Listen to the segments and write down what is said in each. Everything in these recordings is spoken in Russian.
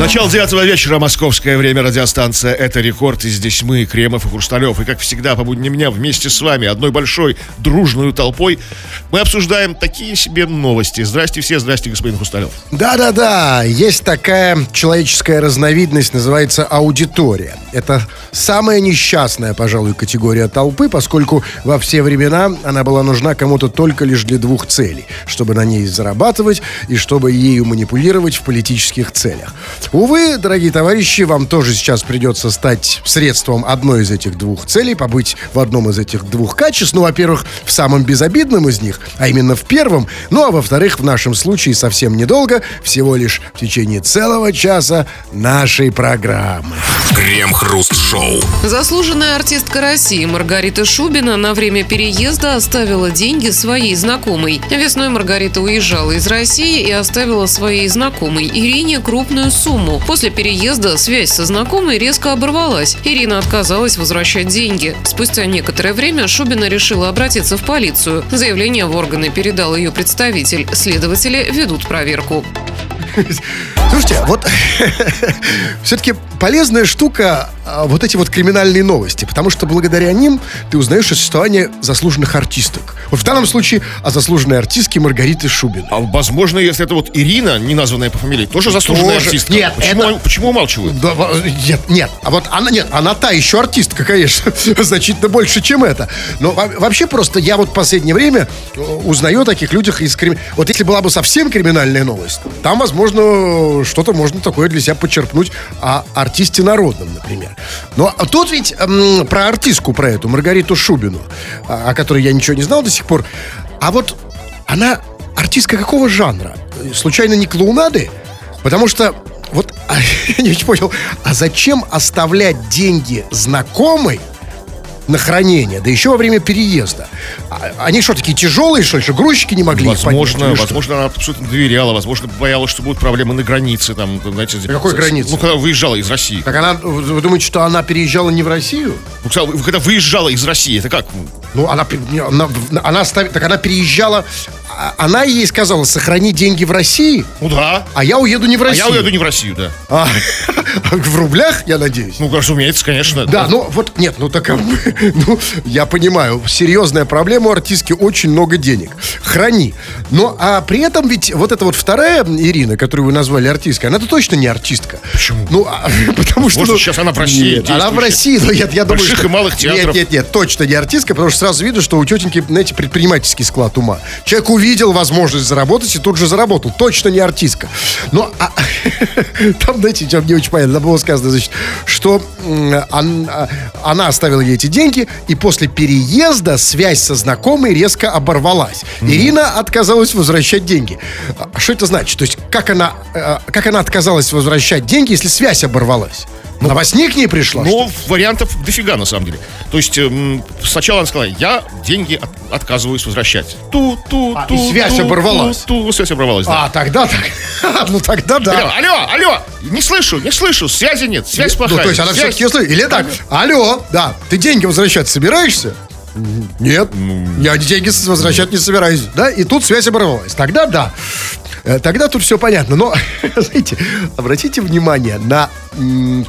Начало девятого вечера, московское время, радиостанция «Это рекорд». И здесь мы, Кремов и Хрусталев. И, как всегда, по будням дня вместе с вами, одной большой дружной толпой, мы обсуждаем такие себе новости. Здрасте все, здрасте, господин Хрусталев. Да-да-да, есть такая человеческая разновидность, называется аудитория. Это самая несчастная, пожалуй, категория толпы, поскольку во все времена она была нужна кому-то только лишь для двух целей. Чтобы на ней зарабатывать и чтобы ею манипулировать в политических целях. Увы, дорогие товарищи, вам тоже сейчас придется стать средством одной из этих двух целей, побыть в одном из этих двух качеств. Ну, во-первых, в самом безобидном из них, а именно в первом. Ну, а во-вторых, в нашем случае совсем недолго, всего лишь в течение целого часа нашей программы. Крем-хруст-шоу. Заслуженная артистка России Маргарита Шубина на время переезда оставила деньги своей знакомой. Весной Маргарита уезжала из России и оставила своей знакомой Ирине крупную сумму. После переезда связь со знакомой резко оборвалась. Ирина отказалась возвращать деньги. Спустя некоторое время Шубина решила обратиться в полицию. Заявление в органы передал ее представитель. Следователи ведут проверку. Слушайте, вот все-таки полезная штука а, вот эти вот криминальные новости, потому что благодаря ним ты узнаешь о существовании заслуженных артисток. Вот в данном случае о заслуженной артистке Маргариты Шубин. А возможно, если это вот Ирина, не названная по фамилии, тоже заслуженная Тоже. артистка? Нет, почему, это- почему умалчивают? Да, нет, нет, а вот она, нет, она та еще артистка, конечно, значительно больше, чем это. Но во- вообще просто я вот в последнее время э, узнаю о таких людях из крим... Вот если была бы совсем криминальная новость, там, возможно, что-то можно такое для себя подчеркнуть о артисте народном, например. Но а тут ведь м, про артистку, про эту, Маргариту Шубину, о о которой я ничего не знал до сих пор, а вот она артистка какого жанра? Случайно не клоунады? Потому что вот а, я не понял, а зачем оставлять деньги знакомой на хранение, да еще во время переезда? А- Они что, такие тяжелые, что ли, что грузчики не могли их поднять, Возможно, возможно, она абсолютно доверяла, возможно, боялась, что будут проблемы на границе, там, знаете. На какой границе? Ну, когда выезжала из России. Так она, вы думаете, что она переезжала не в Россию? Ну, когда- выезжала из России, это как? Ну, она, она, она ставит, так она переезжала, она ей сказала, сохрани деньги в России, Ну да. а я уеду не в А Россию. я уеду не в Россию, да. А, в рублях, я надеюсь? Ну, разумеется, конечно. Да, ну вот нет, ну так, ну я понимаю, серьезная проблема у артистки очень много денег. Храни. Но а при этом ведь вот эта вот вторая Ирина, которую вы назвали артисткой, она-то точно не артистка. Почему? Ну, а, потому что... Может, ну, сейчас она в России Нет, она в. России, но я, я думаю, Больших что... и малых театров. Нет, нет, нет, точно не артистка, потому что сразу видно, что у тетеньки, знаете, предпринимательский склад ума. Человек увидел возможность заработать и тут же заработал. Точно не артистка. Но а, там, знаете, что мне очень понятно, там было сказано, значит, что он- а, она оставила ей эти деньги, и после переезда связь со знакомой резко оборвалась. Ирина отказалась возвращать деньги. А Что это значит? То есть, как она, э, как она отказалась возвращать деньги, если связь оборвалась? Она во сне к ней пришла? Но вариантов дофига, на самом деле. То есть, эм, сначала она сказала, я деньги от- отказываюсь возвращать. Ту, ту, А, ту, и связь ту, оборвалась. Ту, ту, связь оборвалась, да. А, тогда так. Ну, тогда да. алло, алло, не слышу, не слышу, связи нет, связь плохая. Ну, то есть она связь- все-таки слышит. Или так, алло, да, ты деньги возвращать собираешься? Нет, Ну. я деньги возвращать не собираюсь. Да, и тут связь оборвалась. Тогда да. Э, Тогда тут все понятно. Но, знаете, обратите внимание на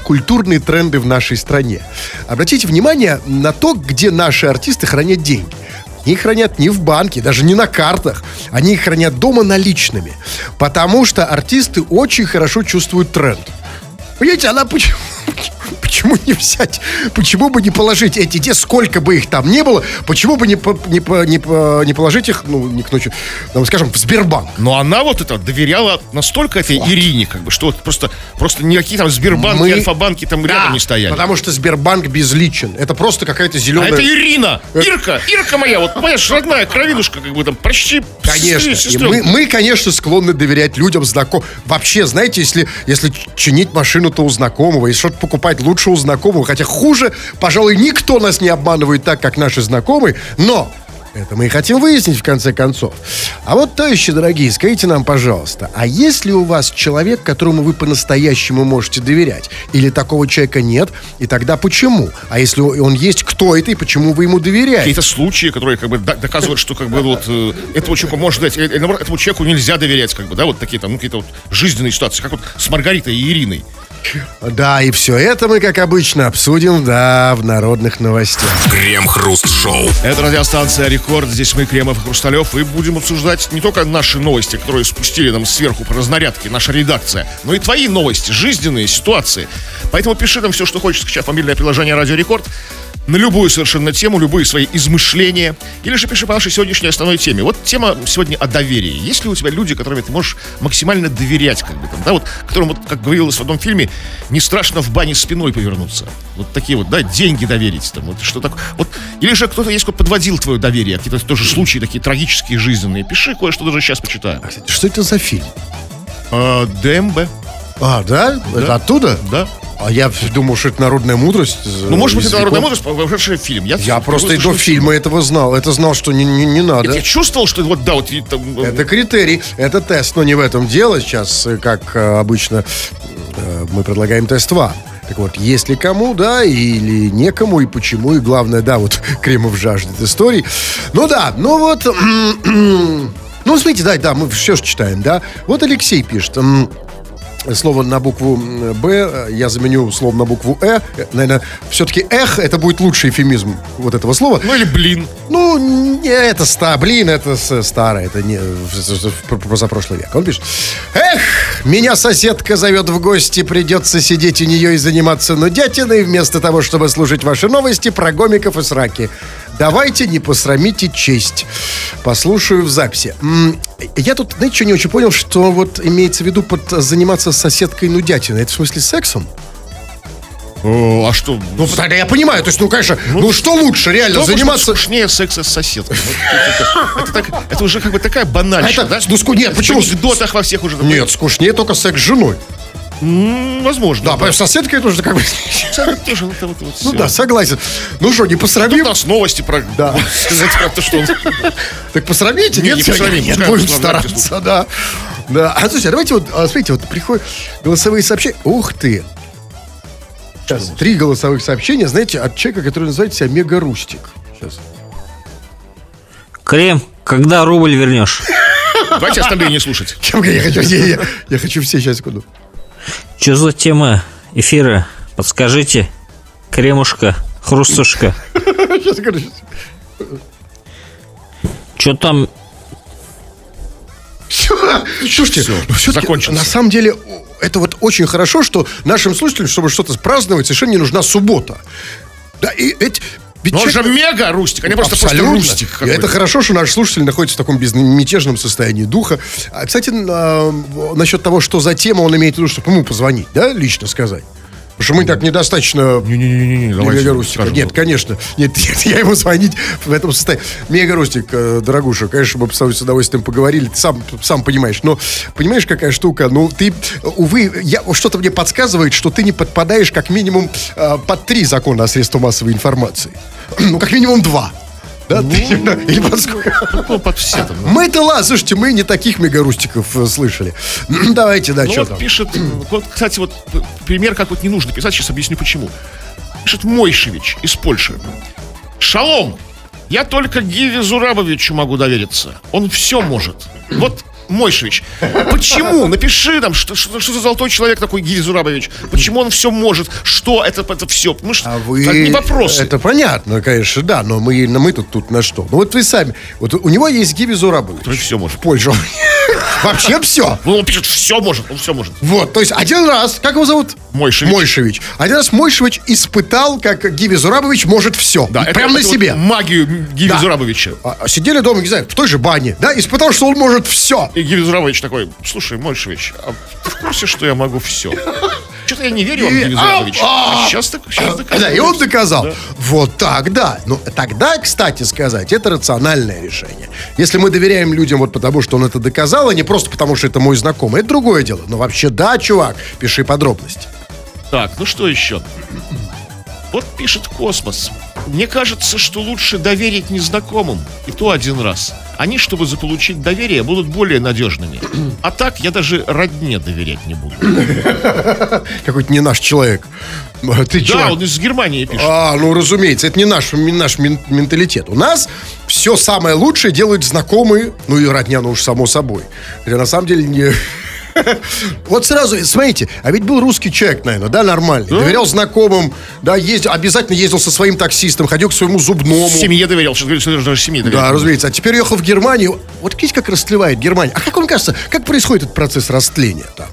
культурные тренды в нашей стране. Обратите внимание на то, где наши артисты хранят деньги. Они их хранят не в банке, даже не на картах. Они их хранят дома наличными. Потому что артисты очень хорошо чувствуют тренд. Понимаете, она почему, почему не взять, почему бы не положить эти деньги, сколько бы их там не было, почему бы не, по- не, по- не, по- не положить их, ну, не к ночи, ну, скажем, в Сбербанк. Но она вот это доверяла настолько этой Ирине, как бы, что вот просто, просто никакие там Сбербанки, Мы- Альфа-банки там рядом не стояли. Потому что Сбербанк безличен. Это просто какая-то А зеленая... это Ирина! Ирка! Ирка моя! Вот, понимаешь, родная кровинушка, как бы там, почти Конечно. И мы, мы, конечно, склонны доверять людям знакомым. Вообще, знаете, если, если чинить машину-то у знакомого, и что-то покупать лучше у знакомого, хотя хуже, пожалуй, никто нас не обманывает так, как наши знакомые, но Это мы и хотим выяснить в конце концов. А вот, товарищи дорогие, скажите нам, пожалуйста, а есть ли у вас человек, которому вы по-настоящему можете доверять? Или такого человека нет? И тогда почему? А если он есть, кто это и почему вы ему доверяете? Какие-то случаи, которые как бы до- доказывают, что как бы вот э, этому человеку можно дать, э, э, наоборот, этому человеку нельзя доверять, как бы, да, вот такие там, ну, какие-то вот жизненные ситуации, как вот с Маргаритой и Ириной. Да, и все это мы, как обычно, обсудим, да, в народных новостях. Крем-хруст-шоу. Это радиостанция Рекорд. Здесь мы, Кремов и Хрусталев. И будем обсуждать не только наши новости, которые спустили нам сверху по разнарядке, наша редакция, но и твои новости, жизненные ситуации. Поэтому пиши нам все, что хочешь, скачав мобильное приложение Радио Рекорд на любую совершенно тему, любые свои измышления. Или же пиши по нашей сегодняшней основной теме. Вот тема сегодня о доверии. Есть ли у тебя люди, которым ты можешь максимально доверять, как бы там, да, вот, которым, вот, как говорилось в одном фильме, не страшно в бане спиной повернуться. Вот такие вот, да, деньги доверить, там, вот что так. Вот, или же кто-то есть, кто подводил твое доверие, какие-то тоже случаи такие трагические, жизненные. Пиши кое-что даже сейчас почитаю. Кстати, что это за фильм? А, ДМБ, А, да? Это оттуда? да. А я думал, что это народная мудрость. э, Ну, может быть, это народная мудрость, вошедший в фильм. Я просто и до фильма этого знал. Это знал, что не, не, не надо. Нет, я чувствовал, что вот, да, вот там, э, Это критерий, это тест, но не в этом дело. Сейчас, э, как обычно, мы предлагаем тест 2. Так вот, если кому, да, или некому, и почему, и главное, да, вот Кремов жаждет историй. Ну да, ну вот, ну смотрите, да, да, мы все же читаем, да. Вот Алексей пишет, Слово на букву Б э, я заменю словом на букву Э. Наверное, все-таки эх, это будет лучший эфемизм вот этого слова. ну или блин. Ну, не, это ста, блин, это старое, это не позапрошлый век. Он пишет, эх, меня соседка зовет в гости, придется сидеть у нее и заниматься нудятиной, вместо того, чтобы слушать ваши новости про гомиков и сраки. Давайте не посрамите честь. Послушаю в записи. Я тут, знаете, что не очень понял, что вот имеется в виду под заниматься соседкой нудятиной. Это в смысле сексом? О, а что? Ну, тогда я понимаю, то есть, ну, конечно, ну, что лучше, реально, может заниматься... скучнее секса с соседкой? Вот это, это так- это уже как бы такая банальщина, Это- да? ну, ску- нет, В почему? анекдотах во всех уже. Нет, скучнее только секс с женой. Возможно. Да, потому что соседка это уже как бы... Это тоже вот это вот Ну да, согласен. Ну что, не У посрамим? нас новости про... Да. сказать как-то, что он... Так посрамите? Не, Нет, не будем стараться, да. Да. А слушайте, а давайте вот, а, смотрите, вот приходят голосовые сообщения. Ух ты! Сейчас, три голосовых сообщения, знаете, от человека, который называет себя Мега Рустик. Сейчас. Крем, когда рубль вернешь? Давайте остальные не слушать. Чем я хочу, я, я- я хочу все сейчас секунду. Что за тема эфира? Подскажите. Кремушка, хрустушка. Сейчас, короче. Что там? Слушайте, Всё, ну, всё-таки, закончился. на самом деле, это вот очень хорошо, что нашим слушателям, чтобы что-то праздновать, совершенно не нужна суббота. Да, и эти... ведь Но он же мега рустик, а не просто, просто рустик какой-то. это хорошо, что наш слушатель находится в таком безмятежном состоянии духа. А, кстати, на- насчет того, что за тема, он имеет в виду, чтобы ему позвонить, да, лично сказать. Потому что мы так недостаточно Не-не-не, Мега Рустика. Нет, конечно. Нет, нет, я ему звонить в этом состоянии. Мега Рустик, э, дорогуша, конечно, мы с тобой с удовольствием поговорили. Ты сам, сам понимаешь. Но понимаешь, какая штука? Ну, ты, увы, я, что-то мне подсказывает, что ты не подпадаешь как минимум э, под три закона о средствах массовой информации. Ну, как минимум два. Да, ты- или под сколько? Ну, под все там. Мы-то ладно, слушайте, мы не таких мегарустиков э, слышали. Давайте, да, Ну что там? пишет, вот, кстати, вот п- пример, как вот не нужно писать, сейчас объясню почему. Пишет Мойшевич из Польши. Шалом! Я только Гиве Зурабовичу могу довериться. Он все может. Вот Мойшевич, почему? Напиши нам, что, что, что за золотой человек такой Гиви Зурабович. Почему он все может? Что это, это все? Ну, что, А вы... так не вопросы. Это понятно, конечно, да, но мы, но мы тут, тут на что? Ну вот вы сами, вот у него есть Гиви Зурабович. Который все может. В Польше. Вообще все. Ну, он пишет, все может, он все может. Вот, то есть один раз, как его зовут? Мойшевич. Мойшевич. Один раз Мойшевич испытал, как Гиви Зурабович может все. Да, это- Прямо на это вот себе. магию Гиви Да. Зурабовича. А- а сидели дома, не знаю, в той же бане, да, испытал, что он может все. И Гиви Зурабович такой, слушай, Мойшевич, а ты в курсе, что я могу все? Что-то я не верю вам, И- Гиви а, Зурабович. а, сейчас так, сейчас так. Да, и он доказал. Вот так, да. Ну, тогда, кстати сказать, это рациональное решение. Если мы доверяем людям вот потому, что он это доказал, а не просто потому, что это мой знакомый, это другое дело. Но вообще, да, чувак, пиши подробности. Так, ну что еще? Вот пишет Космос. Мне кажется, что лучше доверить незнакомым. И то один раз. Они, чтобы заполучить доверие, будут более надежными. А так я даже родне доверять не буду. Какой-то не наш человек. А Ты? Да, он из Германии пишет. А, ну, разумеется, это не наш, не наш мен- менталитет. У нас все самое лучшее делают знакомые, ну и родня, ну уж само собой. Хотя на самом деле не... Вот сразу, смотрите, а ведь был русский человек, наверное, да, нормальный. Доверял знакомым, да, ездил, обязательно ездил со своим таксистом, ходил к своему зубному. Семье доверял. Сейчас говорю, что даже семье доверял. Да, разумеется. А теперь уехал в Германию. Вот видите, как растлевает Германия. А как вам кажется, как происходит этот процесс растления там?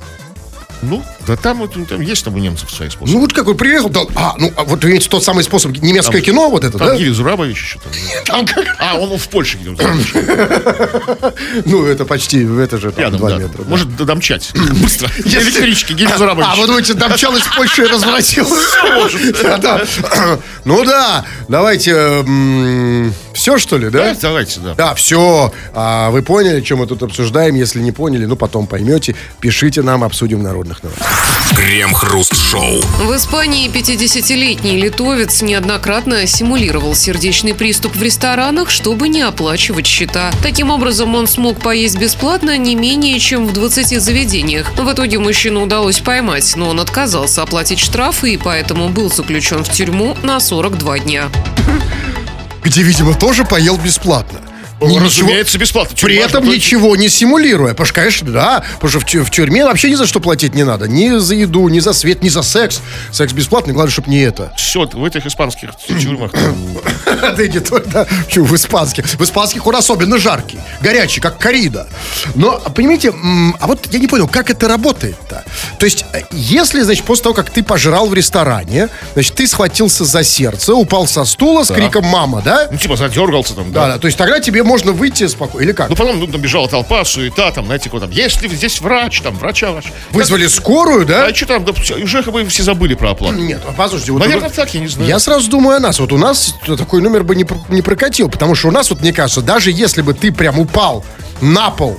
Ну, да там, вот, там есть там у немцев свои способы. Ну вот как он приехал, да, а, ну а вот вы имеете тот самый способ немецкое Там- кино, вот это, Там да? Гири Зурабович еще там. Там как- А, он в Польше где-то. Ну, это почти, это же там, Рядом, два да. метра. да. Может, домчать. Быстро. Электрички, Гири Зурабович. А, вы думаете, домчал из Польши и развратил? Ну да, давайте, все что ли, да? Да, Давайте, да. Да, все. А вы поняли, что мы тут обсуждаем? Если не поняли, ну потом поймете. Пишите нам, обсудим народных новостях. Крем-хруст-шоу. В Испании 50-летний литовец неоднократно симулировал сердечный приступ в ресторанах, чтобы не оплачивать счета. Таким образом, он смог поесть бесплатно не менее чем в 20 заведениях. В итоге мужчину удалось поймать, но он отказался оплатить штрафы и поэтому был заключен в тюрьму на 42 дня. Где, видимо, тоже поел бесплатно. Ни- ничего- разумеется, бесплатно. При этом же ничего не симулируя. Потому что, конечно, да, потому что в, тю- в тюрьме вообще ни за что платить не надо. Ни за еду, ни за свет, ни за секс. Секс бесплатный, главное, чтобы не это. Все, в этих испанских тюрьмах. Да не только, да, почему в испанских. В испанских он особенно жаркий, горячий, как корида. Но, понимаете, а вот я не понял, как это работает-то? То есть, э, если, значит, после того, как ты пожрал в ресторане, значит, ты схватился за сердце, упал со стула с криком «мама», да? Ну, типа, задергался там, Да, да. да, то есть тогда тебе можно выйти спокойно. Или как? Ну, потом ну, там бежала толпа, суета, там, знаете, вот там, если здесь врач, там, врача ваш. Вызвали скорую, да? А что там, да, уже как бы все забыли про оплату. Нет, а послушайте, вот Наверное, вы- так, я не знаю. Я сразу думаю о нас. Вот у нас такой номер бы не, не прокатил, потому что у нас, вот мне кажется, даже если бы ты прям упал на пол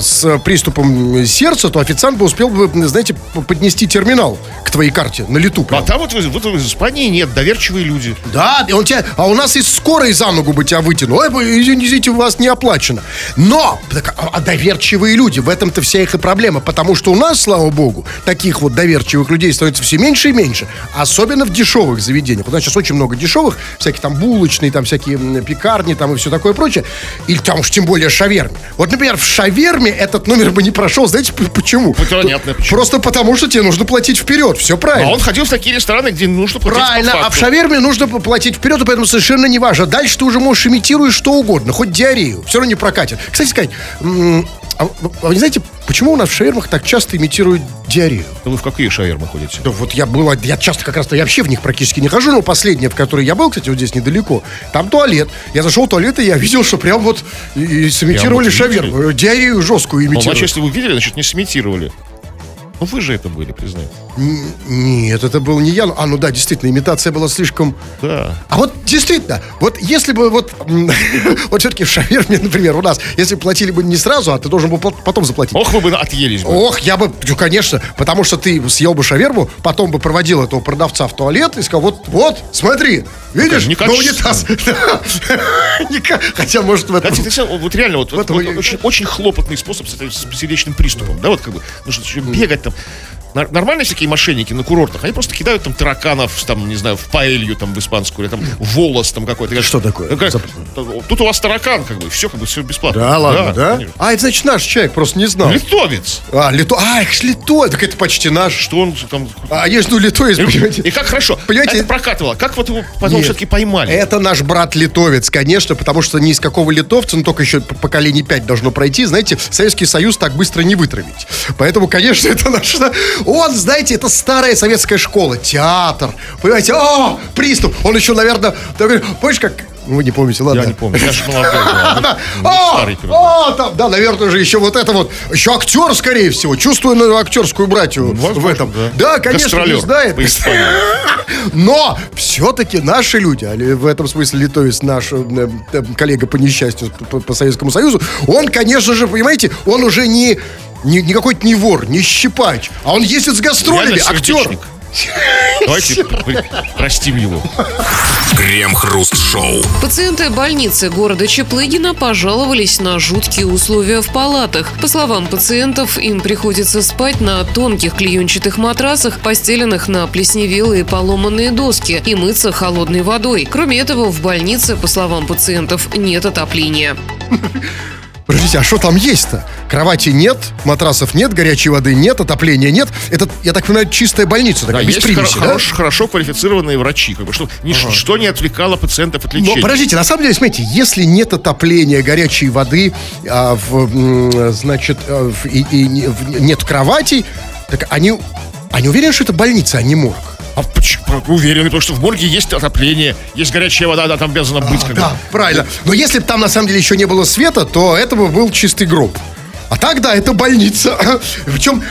с приступом сердца, то официант бы успел бы, знаете, поднести терминал к твоей карте на лету. А прям. там вот, вот в Испании нет, доверчивые люди. Да, и он тебя, а у нас из скорой за ногу бы тебя вытянул. Ой, извините, у вас не оплачено. Но, так, а, а доверчивые люди, в этом-то вся их и проблема. Потому что у нас, слава богу, таких вот доверчивых людей становится все меньше и меньше. Особенно в дешевых заведениях. У нас сейчас очень много дешевых, всякие там булочные, там всякие пекарни, там и все такое прочее. Или там уж тем более шаверме. Вот, например, в шаверме этот номер бы не прошел. Знаете почему? понятно, почему. Просто потому, что тебе нужно платить вперед. Все правильно. А он ходил в такие рестораны, где нужно платить Правильно, а в шаверме нужно платить вперед, и поэтому совершенно не важно. Дальше ты уже можешь имитируешь что угодно, хоть диарею. Все равно не прокатит. Кстати сказать, а вы не знаете, почему у нас в шавермах так часто имитируют диарею? Да вы в какие шавермы ходите? Да вот я был, я часто как раз-то, я вообще в них практически не хожу, но последняя, в которой я был, кстати, вот здесь недалеко, там туалет. Я зашел в туалет, и я видел, что прям вот и, и сымитировали Прям вот шаверму. Диарею жесткую Ну, значит, имитировали. если вы видели, значит, не сымитировали. Ну, вы же это были, признайте. Н- Нет, это был не я. А, ну да, действительно, имитация была слишком... Да. А вот действительно, вот если бы вот, вот все-таки в шаверме, например, у нас, если бы платили бы не сразу, а ты должен был пот- потом заплатить. Ох, вы бы отъелись бы. Ох, я бы, ну, конечно, потому что ты съел бы шаверму, потом бы проводил этого продавца в туалет и сказал, вот, вот, смотри, видишь, Не на унитаз. Хотя, может, в этом... Вот реально, вот, очень, хлопотный способ с, сердечным приступом. Да, вот как бы, нужно еще бегать там. Нормальные всякие мошенники на курортах, они просто кидают там тараканов, там, не знаю, в паэлью там в испанскую, или там волос там какой-то. Что такое? ну, говорят, Тут у вас таракан, как бы, все, как бы, все бесплатно. Да, ладно, да? конечно. А, это значит наш человек, просто не знал. Литовец. А, лито... А, их ж литой, так это почти наш. Что он там... А есть, ну, литой, понимаете. И как хорошо. Понимаете- Это прокатывало. Как вот его потом все-таки поймали? Это наш брат-литовец, конечно, потому что ни из какого литовца, ну только еще п- поколений пять должно пройти, знаете, Советский Союз так быстро не вытравить. Поэтому, конечно, это наш... Он, знаете, это старая советская школа, театр, понимаете, о, приступ. Он еще, наверное, такой, помнишь, как... Ну, Вы не помните, ладно. Я не помню, я же молодой. Ну, О, старый пирог. о, там, да, наверное же еще вот это вот, еще актер, скорее всего, чувствую актерскую братью в Возможно, этом. да. Конечно, не знает. Но все-таки наши люди, а в этом смысле литовец наш э, э, коллега по несчастью по, Советскому Союзу, он, конечно же, понимаете, он уже не, не, не какой-то не вор, не щипач, а он ездит с гастролями, актер. Давайте пр- простим его. Крем-хруст-шоу. Пациенты больницы города Чеплыгина пожаловались на жуткие условия в палатах. По словам пациентов, им приходится спать на тонких клеенчатых матрасах, постеленных на плесневелые поломанные доски и мыться холодной водой. Кроме этого, в больнице, по словам пациентов, нет отопления. Подождите, а что там есть-то? Кровати нет, матрасов нет, горячей воды нет, отопления нет. Это, я так понимаю, чистая больница, Да, такая, без есть примеси, хоро- да? хорош- хорошо квалифицированные врачи, как бы, что ничто не отвлекало пациентов от Но лечения. подождите, на самом деле, смотрите, если нет отопления, горячей воды, а, в, значит, а, в- и, и в- нет кроватей, так они, они уверены, что это больница, а не морг. А почему? Уверен, потому что в морге есть отопление, есть горячая вода, да, там обязана быть. как бы. Да, правильно. Но если бы там на самом деле еще не было света, то это бы был чистый гроб. А так, да, это больница. Причем,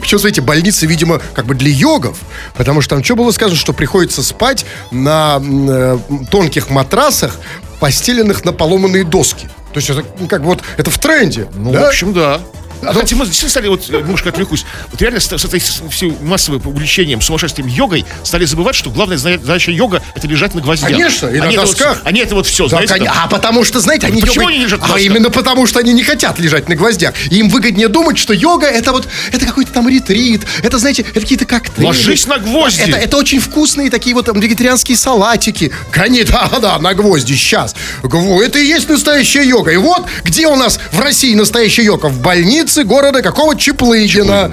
причем, смотрите, больница, видимо, как бы для йогов. Потому что там что было сказано, что приходится спать на э, тонких матрасах, постеленных на поломанные доски. То есть это как бы вот это в тренде. Ну, да? в общем, да. А, кстати, мы действительно стали, вот, немножко отвлекусь, вот реально с, с с- всей массовым увлечением, сумасшествием йогой стали забывать, что главная задача йога — это лежать на гвоздях. Конечно, и на Они это вот досках. всё- они это вот все, Да, знаете, там- А потому что, знаете, они Почему йогой- они лежат на А именно потому, что они не хотят лежать на гвоздях. И им выгоднее думать, что йога это вот это какой-то там ретрит, это, знаете, это какие-то коктейли. Ложись на гвозди. Это, это очень вкусные такие вот там вегетарианские салатики. Конечно, да, да, на гвозди, сейчас. Это и есть настоящая йога. И вот где у нас в России настоящая йога? В больнице города какого Чеплыгина.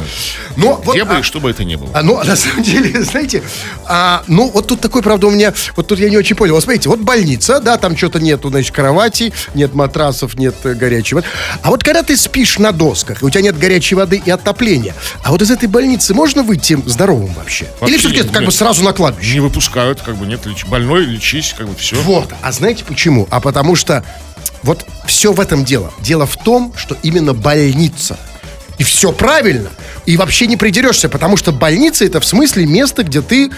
Но вот, Где бы, а- и что бы это ни было. а, ну, на самом деле, знаете, а, ну, вот тут такой, правда, у меня, вот тут я не очень понял. Вот смотрите, вот больница, да, там что-то нету, значит, кровати, нет матрасов, нет э, горячей воды. А вот когда ты спишь на досках, и у тебя нет горячей воды и отопления, а вот из этой больницы можно выйти здоровым вообще? Или Вообще все-таки нет, это как бы сразу на кладбище? Не выпускают, как бы нет, леч- больной, лечись, как бы все. Вот. А знаете почему? А потому что вот все в этом дело. Дело в том, что именно больница. И все правильно. И вообще не придерешься, потому что больница это в смысле место, где ты,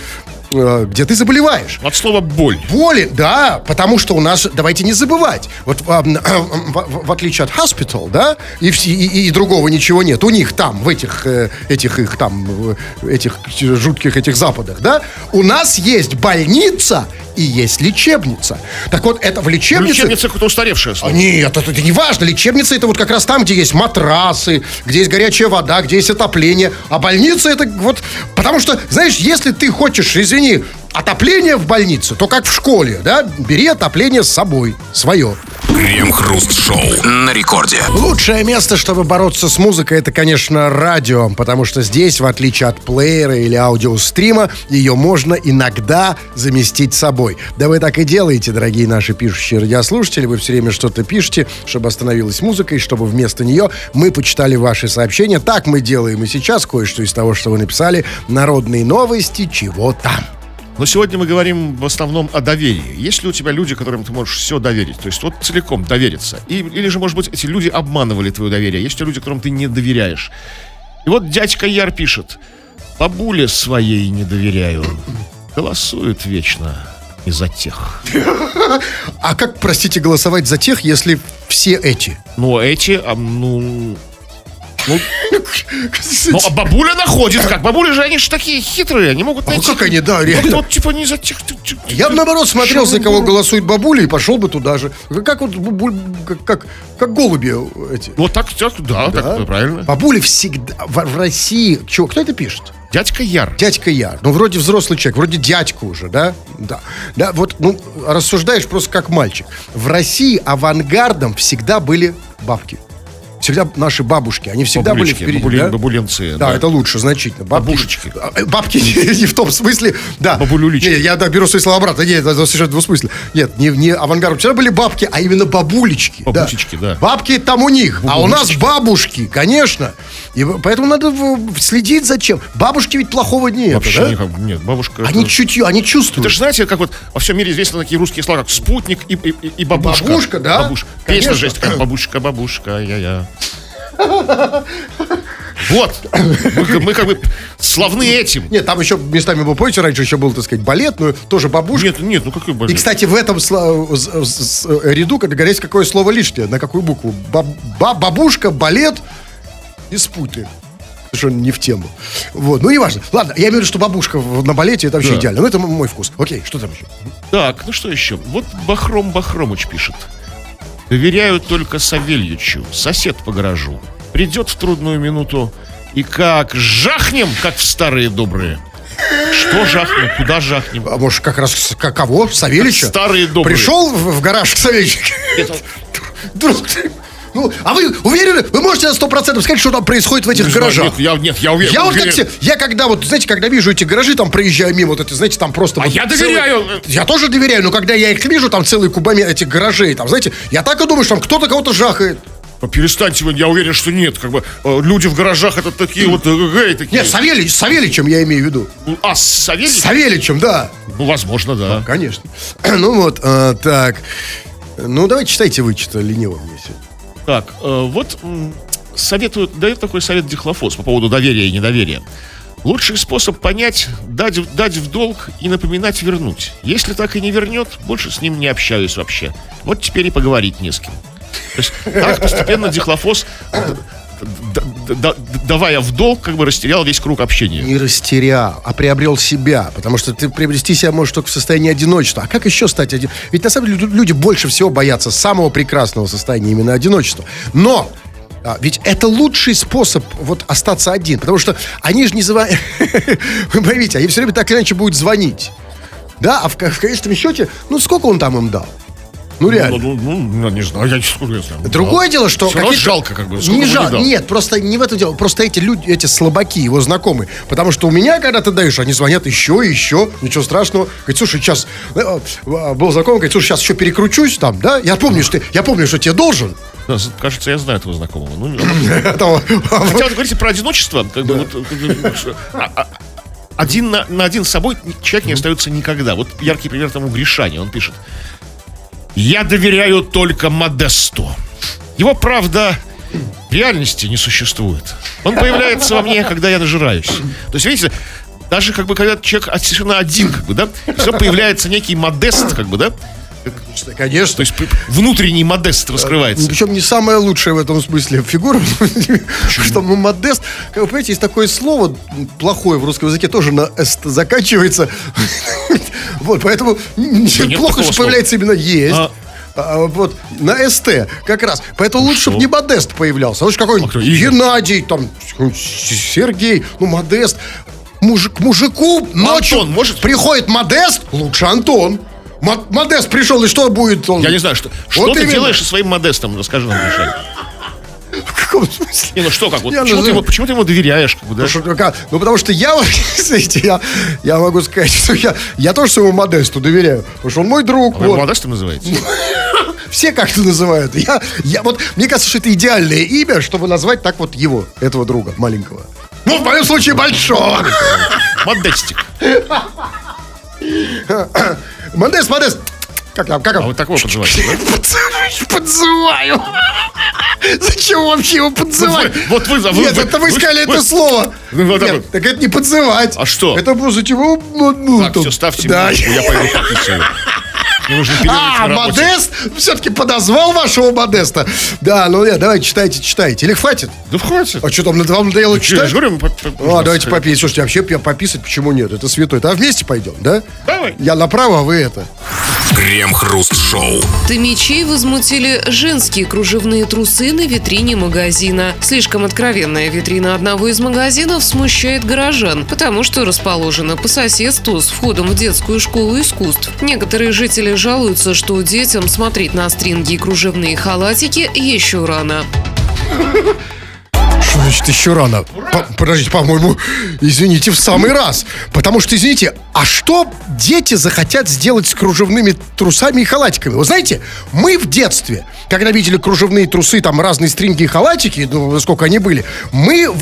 э, где ты заболеваешь. От слова боль. Боли, да, потому что у нас, давайте не забывать, вот а, м, в, в- в отличие от hospital, да, и, и, и другого ничего нет, у них там, в этих, э, этих их там, э, этих жутких этих западах, да, у нас есть больница и есть лечебница. Так вот, это в лечебнице... Лечебница какое-то устаревшее А слово. Нет, это, это не важно. Лечебница это вот как раз там, где есть матрасы, где есть горячая вода, где есть отопление. А больница это вот... Потому что, знаешь, если ты хочешь, извини, отопление в больнице, то как в школе, да? Бери отопление с собой, свое. Крем-хруст-шоу на рекорде. Лучшее место, чтобы бороться с музыкой, это, конечно, радио, потому что здесь, в отличие от плеера или аудиострима, ее можно иногда заместить собой. Да вы так и делаете, дорогие наши пишущие радиослушатели, вы все время что-то пишете, чтобы остановилась музыка, и чтобы вместо нее мы почитали ваши сообщения. Так мы делаем и сейчас, кое-что из того, что вы написали, народные новости, чего там. Но сегодня мы говорим в основном о доверии. Есть ли у тебя люди, которым ты можешь все доверить? То есть вот целиком довериться. И, или же, может быть, эти люди обманывали твое доверие. Есть тебя люди, которым ты не доверяешь. И вот дядька Яр пишет. Бабуле своей не доверяю. Голосует вечно и за тех. А как, простите, голосовать за тех, если все эти? Ну, эти, а, ну... Ну, ну, а бабуля находит как? Бабули же, они же такие хитрые, они могут А найти... как они, да, реально. вот, типа, не за тех... Я бы наоборот смотрел, за кого голосует бабуля, и пошел бы туда же. Как вот как, как, как голуби эти. Вот так, так, да, Да? так, правильно. Бабули всегда в, в России. Чего, кто это пишет? Дядька Яр. Дядька Яр. Ну, вроде взрослый человек, вроде дядька уже, да? Да. Да, вот, ну, рассуждаешь просто как мальчик. В России авангардом всегда были бабки. Всегда наши бабушки, они всегда были Бабулечки, впереди, бабулин- да? бабуленцы, Да, да. это лучше, значительно. Бабки, Бабушечки. Бабки не, в том смысле, да. Бабулюлечки. Не, я да, беру свои слова обратно. Нет, это совершенно двусмысле. Нет, не, не авангардом. Вчера были бабки, а именно бабулечки. Бабусечки, да. Бабки там у них, а у нас Бабулечки. бабушки, конечно. И поэтому надо следить за чем. Бабушки ведь плохого нет, Вообще да? никак- нет, бабушка... Они это- чутье, они чувствуют. Это же знаете, как вот во всем мире известны такие русские слова, как спутник и, и, и- бабушка. Бабушка, да? Бабушка. Песня Конечно. же есть такая, бабушка, бабушка, я-я. Вот. Мы, как- мы как бы славны этим. Нет, там еще местами, вы помните, раньше еще был, так сказать, балет, но тоже бабушка. Нет, нет, ну какой И, балет? кстати, в этом с- ряду, как говорится, какое слово лишнее, на какую букву? Баб- ба- бабушка, балет и спутник. совершенно не в тему. Вот, ну неважно. Ладно, я имею в виду, что бабушка на балете, это вообще Да. идеально. Ну, это мой вкус. Окей, что там еще? Так, ну что еще? Вот Бахром Бахромыч пишет. Доверяю только Савельичу, сосед по гаражу. Придет в трудную минуту и как жахнем, как в старые добрые. Что жахнем? Куда жахнем? А может, как раз как кого? Савельича? Старые добрые. Пришел в, в гараж к Савельичу? Друг ты. Ну, а вы уверены? Вы можете на сто процентов сказать, что там происходит в этих знаю, гаражах? Нет, я, нет, я уверен. Я вот как все, я когда вот, знаете, когда вижу эти гаражи, там проезжаю мимо, вот это, знаете, там просто... А вот я целый- доверяю. Я тоже доверяю, но когда я их вижу, там целые кубами этих гаражей, там, знаете, я так и думаю, что там кто-то кого-то жахает. А Перестаньте, я уверен, что нет. Как бы э, люди в гаражах это такие вот э, гей такие. Нет, Савелич, с Савеличем я имею в виду. А, с Савельич? С Савеличем, да. Ну, возможно, да. Конечно. Ну вот, а, так. Ну, давайте читайте вы, что лениво мне сегодня. Так, э, вот советуют, дает такой совет Дихлофос по поводу доверия и недоверия. Лучший способ понять, дать, дать в долг и напоминать вернуть. Если так и не вернет, больше с ним не общаюсь вообще. Вот теперь и поговорить не с кем. То есть так постепенно Дихлофос, давая в долг, как бы растерял весь круг общения. Не растерял, а приобрел себя. Потому что ты приобрести себя можешь только в состоянии одиночества. А как еще стать один? Ведь на самом деле лю- люди больше всего боятся самого прекрасного состояния, именно одиночества. Но а, ведь это лучший способ вот остаться один. Потому что они же не звонят. Вы поймите, они все время так или иначе будут звонить. Да, а в, в конечном счете, ну сколько он там им дал? Ну реально. Ну, ну, ну, не знаю, я не я знаю. Другое дело, что... Всё равно жалко, как бы, Не жалко, не нет, просто не в этом дело. Просто эти люди, эти слабаки, его знакомые. Потому что у меня, когда ты даешь, они звонят еще и еще, ничего страшного. Говорит, слушай, сейчас... э, э, Был знакомый, говорит, слушай, сейчас еще перекручусь там, да? Я помню, что, я помню, что тебе должен. Да, Кажется, я знаю этого знакомого. Ну. Хотя вот говорите про одиночество, как бы а- а- один на, на один с собой человек не остается никогда. Вот яркий пример тому Гришане. Он пишет. Я доверяю только Модесту. Его, правда, в реальности не существует. Он появляется во мне, когда я нажираюсь. То есть, видите, даже как бы когда человек совершенно один, как бы, да, все появляется некий модест, как бы, да, Конечно. то есть внутренний модест раскрывается. Причем не самая лучшая в этом смысле фигура. Что ну, модест, как вы понимаете, есть такое слово плохое в русском языке, тоже на «эст» заканчивается. Вот, поэтому плохо, что появляется именно есть. А. А, вот, на СТ, как раз. Поэтому лучше, чтобы не Модест появлялся. Лучше А какой-нибудь Игорь? Геннадий, там, Сергей, ну, Модест. Мужик, мужику ночью Антон может? приходит Модест, лучше Антон. Мо- Модест пришел, и что будет? Он... Я не знаю, что, что Вот ты именно. делаешь со своим модестом, расскажи нам, Гришань. В каком смысле? Не, ну что, как, вот, Я почему, ты называю- ему, почему ты ему доверяешь, как бы, да? Потому что, как- ну, потому что я, вот, знаете, я, я могу сказать, что я, я тоже своему Модесту доверяю. Потому что он мой друг. Вы вот. модестом называете? Все как-то называют. Я, я, вот, мне кажется, что это идеальное имя, чтобы назвать так вот его, этого друга маленького. Ну, в моем случае, большого. Модестик. Модест, Модест. Как там, как А там? вот такого подзываете, да? Подзываю. Зачем вообще его подзывать? Вот вы- вот вы- Нет, вы- это вы вы- сказали вы- это слово. Ну, так Нет, вот. так это не подзывать. А что? Это просто чего? Ну, ну, Так, там, все, ставьте да. я пойду подписываю. Мне перерыв А. Модест все-таки подозвал вашего Модеста. Да, ну нет, давайте читайте, читайте. Или хватит? Да хватит. А что там, вам надоело я читать? же говорю, по- по- А, давайте попить. Слушайте, вообще я пописать почему нет? Это святой. А вместе пойдем, да? Давай. Я направо, а вы это. Крем-хруст-шоу. Томичей возмутили женские кружевные трусы на витрине магазина. Слишком откровенная витрина одного из магазинов смущает горожан, потому что расположена по соседству с входом в детскую школу искусств. Некоторые жители жалуются, что детям смотреть на стринги и кружевные халатики еще рано. Что значит еще рано? По- подождите, по-моему, извините, в самый раз. Потому что, извините, а что дети захотят сделать с кружевными трусами и халатиками? Вы знаете, мы в детстве, когда видели кружевные трусы, там разные стринги и халатики, ну, сколько они были, мы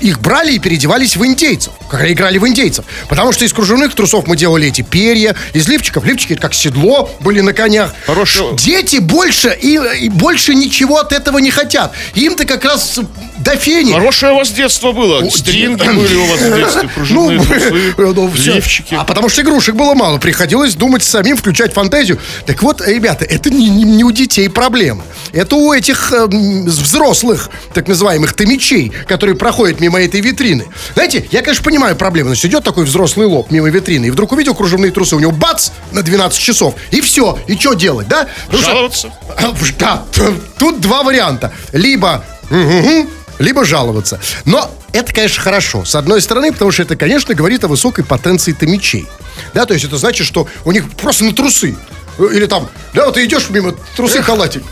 их брали и переодевались в индейцев, когда играли в индейцев. Потому что из кружевных трусов мы делали эти перья, из лифчиков, лифчики это как седло были на конях. Хорошо. Дети больше и, и больше ничего от этого не хотят. Им-то как раз до фени. Хорошее у вас детство было. Стринги были у вас в детстве, пружинные трусы, ну, всё. лифчики. А потому что игрушек было мало. Приходилось думать самим, включать фантазию. Так вот, ребята, это не, у детей проблема. Это у этих эм, взрослых, так называемых томичей, которые проходят мимо этой витрины. Знаете, я, конечно, понимаю проблему. Значит, идет такой взрослый лоб мимо витрины, и вдруг увидел кружевные трусы, у него бац, на 12 часов, и все. И что делать, да? Потому что- Жаловаться? да, тут два варианта. Либо либо жаловаться. Но это, конечно, хорошо. С одной стороны, потому что это, конечно, говорит о высокой потенции томичей. Да, то есть это значит, что у них просто на трусы. Или там, да, вот ты идешь мимо трусы халатик.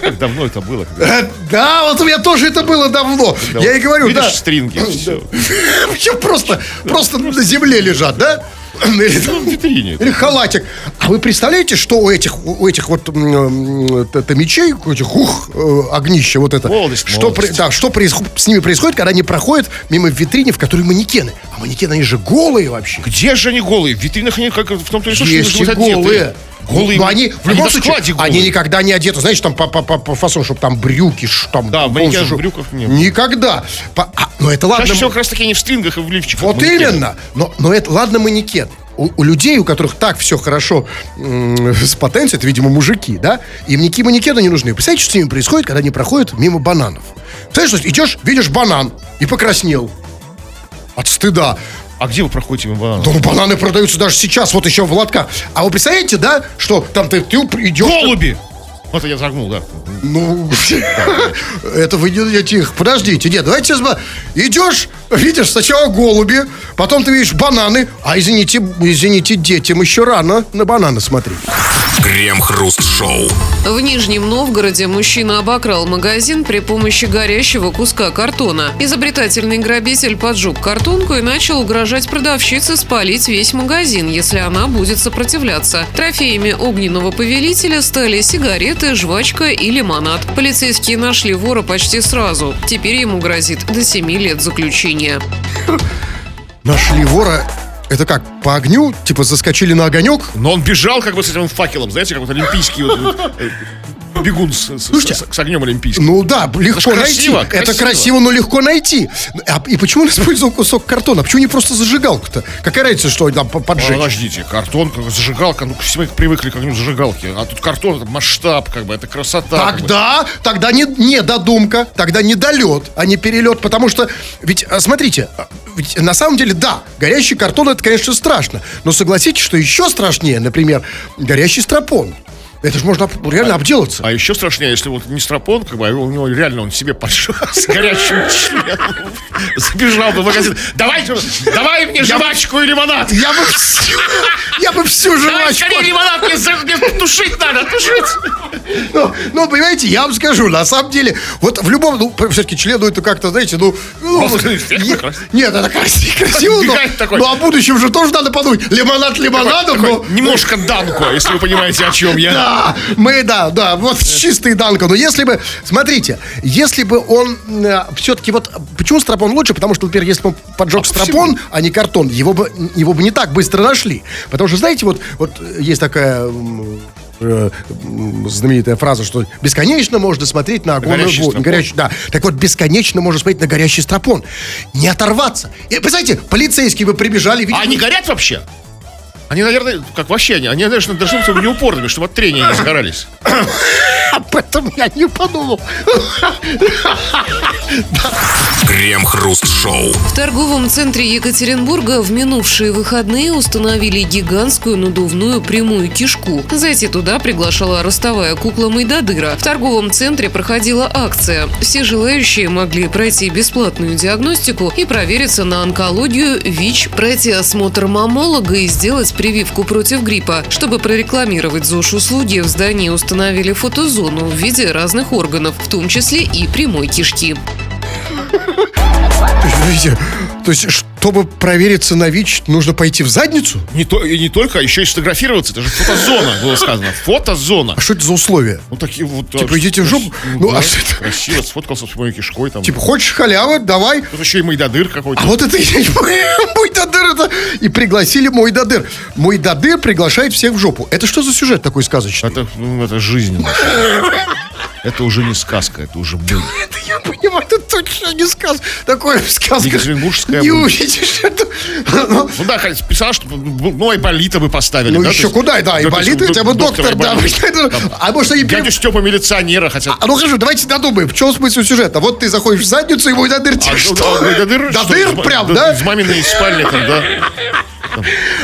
Как давно это было? когда Э, Да, вот у меня тоже это было давно. Я и говорю, Видишь да. стринги, все. Вообще просто, просто на земле лежат, да? Или там- В витрине. Или халатик. А вы представляете, что у этих, у этих вот м, м, т- томичей, у этих ух, э, огнища вот это. Молодость, что, молодость. да, что с ними происходит, когда они проходят мимо витрине, в которой манекены. А манекены, они же голые вообще. Где же они голые? В витринах они как в том-то и что, что голые. одеты. Голые. Но они, в любом на случае, они никогда не одеты, знаешь, там по, по, по, по фасону, чтобы там брюки, ш- там... Да, в манекенах чтоб- брюках не было. Никогда. По- а, но это ладно. Чаще всего как раз таки они в стрингах и в лифчиках. Вот манекены. именно. Но, но это, ладно, манекен. У, у людей, у которых так все хорошо м, с потенцией, это, видимо, мужики, да? Им никакие манекены не нужны. Представляете, что с ними происходит, когда они проходят мимо бананов? Представляешь, что идешь, видишь банан и покраснел. От стыда. А где вы проходите мимо банана? Да, ну, бананы продаются даже сейчас, вот еще в лотках. А вы представляете, да, что там ты, ты идешь... Голуби! Вот я загнул, да. Ну, это вы не тихо. Подождите, нет, давайте сейчас... Идешь, видишь сначала голуби, потом ты видишь бананы, а извините, извините, детям еще рано на бананы смотреть. Крем-хруст-шоу. В Нижнем Новгороде мужчина обокрал магазин при помощи горящего куска картона. Изобретательный грабитель поджег картонку и начал угрожать продавщице спалить весь магазин, если она будет сопротивляться. Трофеями огненного повелителя стали сигареты, жвачка и лимонад. Полицейские нашли вора почти сразу. Теперь ему грозит до 7 лет заключения. Нашли вора, это как, по огню? Типа заскочили на огонек? Но он бежал как бы с этим факелом, знаете, как вот олимпийский вот, э, бегун с, Слушайте, с- с огнем олимпийским. Ну да, легко Это ж красиво, найти. Это красиво. но легко найти. А- и почему он использовал кусок картона? Почему не просто зажигалку-то? Какая разница, что там по- поджечь? Подождите, картон, как зажигалка, ну все мы привыкли к огню зажигалки, а тут картон, это масштаб, как бы, это красота. как бы. Тогда, тогда не, не додумка, тогда недолет, а не перелет, потому что, ведь, а, смотрите, а, ведь на самом деле, да, горящий картон, это, конечно, страшно, но согласитесь, что еще страшнее, например, горящий стропон. Это же можно реально обделаться. А еще страшнее, если вот не стропон, как бы, а у него реально он себе поджег с горячим членом. Забежал бы в магазин. Давай, давай мне жвачку и лимонад. Я бы всю, я бы всю Давай жвачку... скорее лимонад, мне, мне тушить надо, тушить. Ну, ну, понимаете, я вам скажу, на самом деле, вот в любом, ну, все-таки члену это как-то, знаете, ну... ну. Нет, это красиво, красиво, но, такой. ну, о будущем же тоже надо подумать. Лимонад лимонадом, но... Немножко данко, если вы понимаете, о чем я. Да, мы, да, да, вот чистый Данко. Но если бы, смотрите, если бы он все-таки вот, почему стропон лучше? Потому что, например, если бы он поджег стропон, а не картон, его бы, его бы не так быстро нашли. Потому что, знаете, вот, вот есть такая э, знаменитая фраза, что бесконечно можно смотреть на огонь. горящий стропон. горящий- да. Так вот, бесконечно можно смотреть на горящий стропон. Не оторваться. И, представляете, полицейские бы прибежали, А видели- они горят вообще? Они, наверное, как вообще они, они, наверное, должны быть неупорными, чтобы от трения не загорались. об этом я не подумал. Крем-хруст-шоу. В торговом центре Екатеринбурга в минувшие выходные установили гигантскую надувную прямую кишку. Зайти туда приглашала ростовая кукла Майдадыра. В торговом центре проходила акция. Все желающие могли пройти бесплатную диагностику и провериться на онкологию, ВИЧ, пройти осмотр мамолога и сделать прививку против гриппа. Чтобы прорекламировать ЗОЖ-услуги, в здании установили фотозону в виде разных органов, в том числе и прямой кишки. То есть, чтобы провериться на ВИЧ, нужно пойти в задницу? Не то, и не только, а еще и сфотографироваться. Это же фотозона, было сказано. Фотозона. А что это за условия? Ну, такие вот... Типа, идите в жопу? Ну, да, а что это? Красиво, сфоткался с моей кишкой там. Типа, хочешь халявы? Давай. Тут еще и Майдадыр какой-то. А вот это и мой дадыр это. И пригласили мой дадыр. Мой дадыр приглашает всех в жопу. Это что за сюжет такой сказочный? Это, ну, это жизнь. Это уже не сказка, это уже быль. Это я понимаю, это точно не сказ. Такое сказка. Екатеринбургская Не быль. увидишь это. Ну, Ну да, хоть писала, что ну, Айболита бы поставили. Ну да, еще куда, да, и у тебя бы доктор, да. Айболит. А может они Дядю. Степа милиционера хотят. А ну хорошо, давайте додумаем, в чем смысл сюжета? Вот ты заходишь в задницу, ему до дыр А, тебе ну, что? да, до дыр, До что, дыр из- прям, да, да? Из маминой спальни там, да.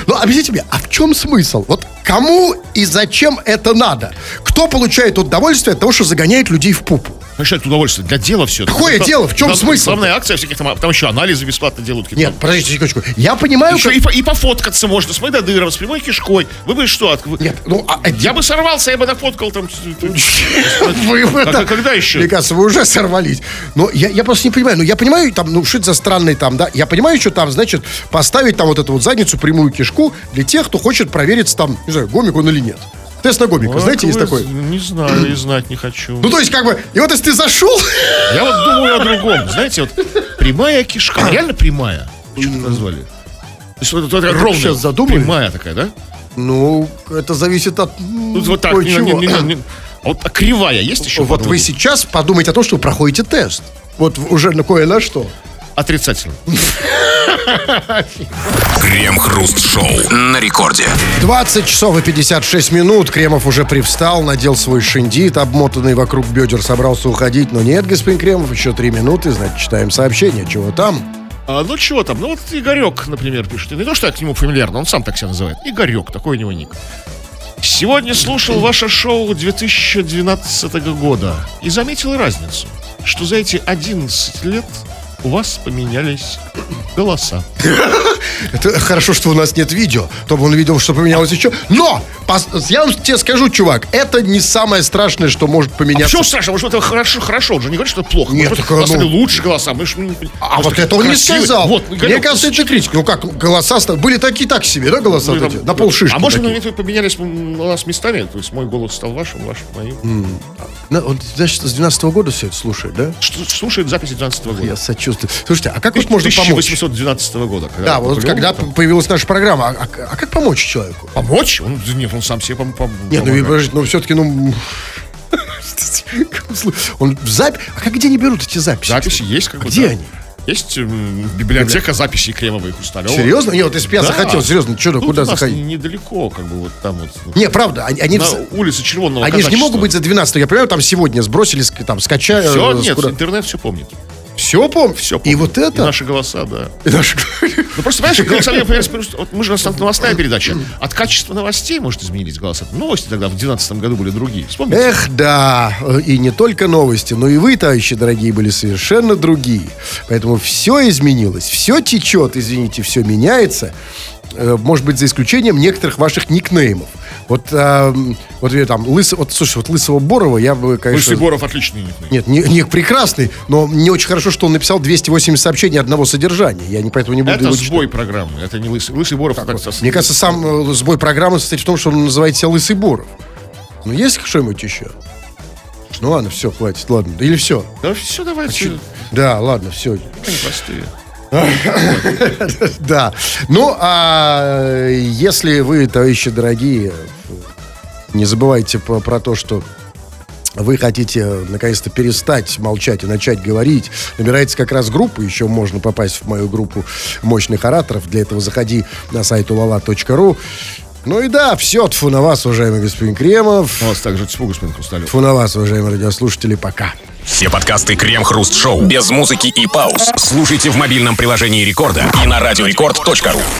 Ну, объясните мне, а в чем смысл? Вот кому и зачем это надо? Кто получает удовольствие от того, что загоняет людей в пупу? Конечно, это удовольствие. Для дела все. Какое дело? В чем смысл? Главная акция всяких там, там еще анализы бесплатно делают. Нет, подождите секундочку. Я понимаю, Еще как- и, по- и пофоткаться можно с Майдадыром, с прямой кишкой. Вы бы что? от- Нет, ну, а, а Я бы сорвался, я бы нафоткал там. Вы, А это- когда еще? Мне кажется, вы уже сорвались. Но я, я просто не понимаю. Ну, я понимаю, там, ну, что это за странный там, да? Я понимаю, что там, значит, поставить там вот эту вот задницу, прямую кишку для тех, кто хочет проверить, там, не знаю, гомик он или нет. Тест на гомика, знаете, есть такой. Не знаю, и знать не хочу. Ну, то есть, как бы, и вот если ты зашел, Я вот думаю о другом. Знаете, вот прямая кишка. Реально прямая. Почему так назвали? То есть вот, вот, ровная, сейчас задумали? Прямая такая, да? ну, это зависит от м, Ну, вот так. не- кое-чего. не- не- не- А вот а кривая есть еще? Вот вы сейчас подумайте о том, что вы проходите тест. Вот уже на кое на что. Отрицательно. Крем-хруст-шоу на рекорде. 20 часов и 56 минут. Кремов уже привстал, надел свой шиндит, обмотанный вокруг бедер, собрался уходить. Но нет, господин Кремов, еще три минуты, значит, читаем сообщение. Чего там? А, ну чего там? Ну вот Игорек, например, пишет. И Не то, что я к нему фамильярно, он сам так себя называет. Игорек, такой у него ник. Сегодня слушал ваше шоу 2012 года и заметил разницу, что за эти 11 лет у вас поменялись голоса. Это хорошо, что у нас нет видео. То бы он видел, что поменялось еще. Но! Я вам тебе скажу, чувак, это не самое страшное, что может А поменяться. почему страшно? Может, это хорошо, хорошо. Он же не говорит, что это плохо. Нет, так, ну- лучше голоса. Мы ж А вот это он не сказал. Вот, Мне кажется, это критика. Ну как, голоса были такие так себе, да, голоса ну, эти? На полшишки. А может, мы поменялись у нас местами? То есть мой голос стал вашим, ваш моим. Вот, значит, с 12 года все это слушает, да? Слушает записи 12 года. Я сочувствую. Слушайте, а как вот можно помочь? 1812 года. Когда Да, вот Наполеон когда там- появилась наша программа, а, а- а как помочь человеку? Помочь? Он, нет, он сам себе пом- пом- Нет, ну, помогает. подождите, ну все-таки, ну... Он в запись... А как где они берут эти записи? Записи есть как бы. Где они? Есть библиотека записей Кремова и Хрусталева. Серьезно? Нет, вот если бы я Да. захотел, серьезно, что, Тут куда заходить? недалеко, как бы вот там вот. ну, Не, правда, они, они, На улице Червонного они же не могут быть за 12 я понимаю, там сегодня сбросили, там, скачали. Все, э, нет, куда- интернет все помнит. Все помню? Все И вот это? И наши голоса, да. И наши- Ну просто, понимаешь, голоса, вот мы же у нас новостная передача. От качества новостей может изменить голоса. Новости тогда в 2012 году были другие. Вспомните? Эх, да, и не только новости, но и вы, товарищи дорогие, были совершенно другие. Поэтому все изменилось, все течет, извините, все меняется. Э, Может быть, за исключением некоторых ваших никнеймов. Вот, а, вот я там, лысый, вот, слушай, вот лысого Борова я бы, конечно... Лысый Боров отличный никнейм. Нет, не, не прекрасный, но не очень хорошо, что он написал 280 сообщений одного содержания. Я не, поэтому не буду Это его читать. сбой программы. Это не Лысый. Лысый Боров. так, со- Мне кажется, сам э, сбой программы состоит в том, что он называет себя Лысый Боров. Ну, есть что-нибудь еще? Ну ладно, все, хватит, ладно. Или все? Да все, давайте. Да, ладно, все. Они простые. Да. Ну, а если вы, товарищи дорогие, не забывайте про то, что вы хотите наконец-то перестать молчать и начать говорить, набирайте как раз группу, еще можно попасть в мою группу мощных ораторов. Для этого заходи на сайт ulala.ru. Ну и да, все, тфу на вас, уважаемый господин Кремов. У вас также тьфу, господин Хрусталев. Тфу на вас, уважаемые радиослушатели, пока. Все подкасты Крем-хруст-шоу без музыки и пауз. Слушайте в мобильном приложении Рекорда и на радиорекорд.ру.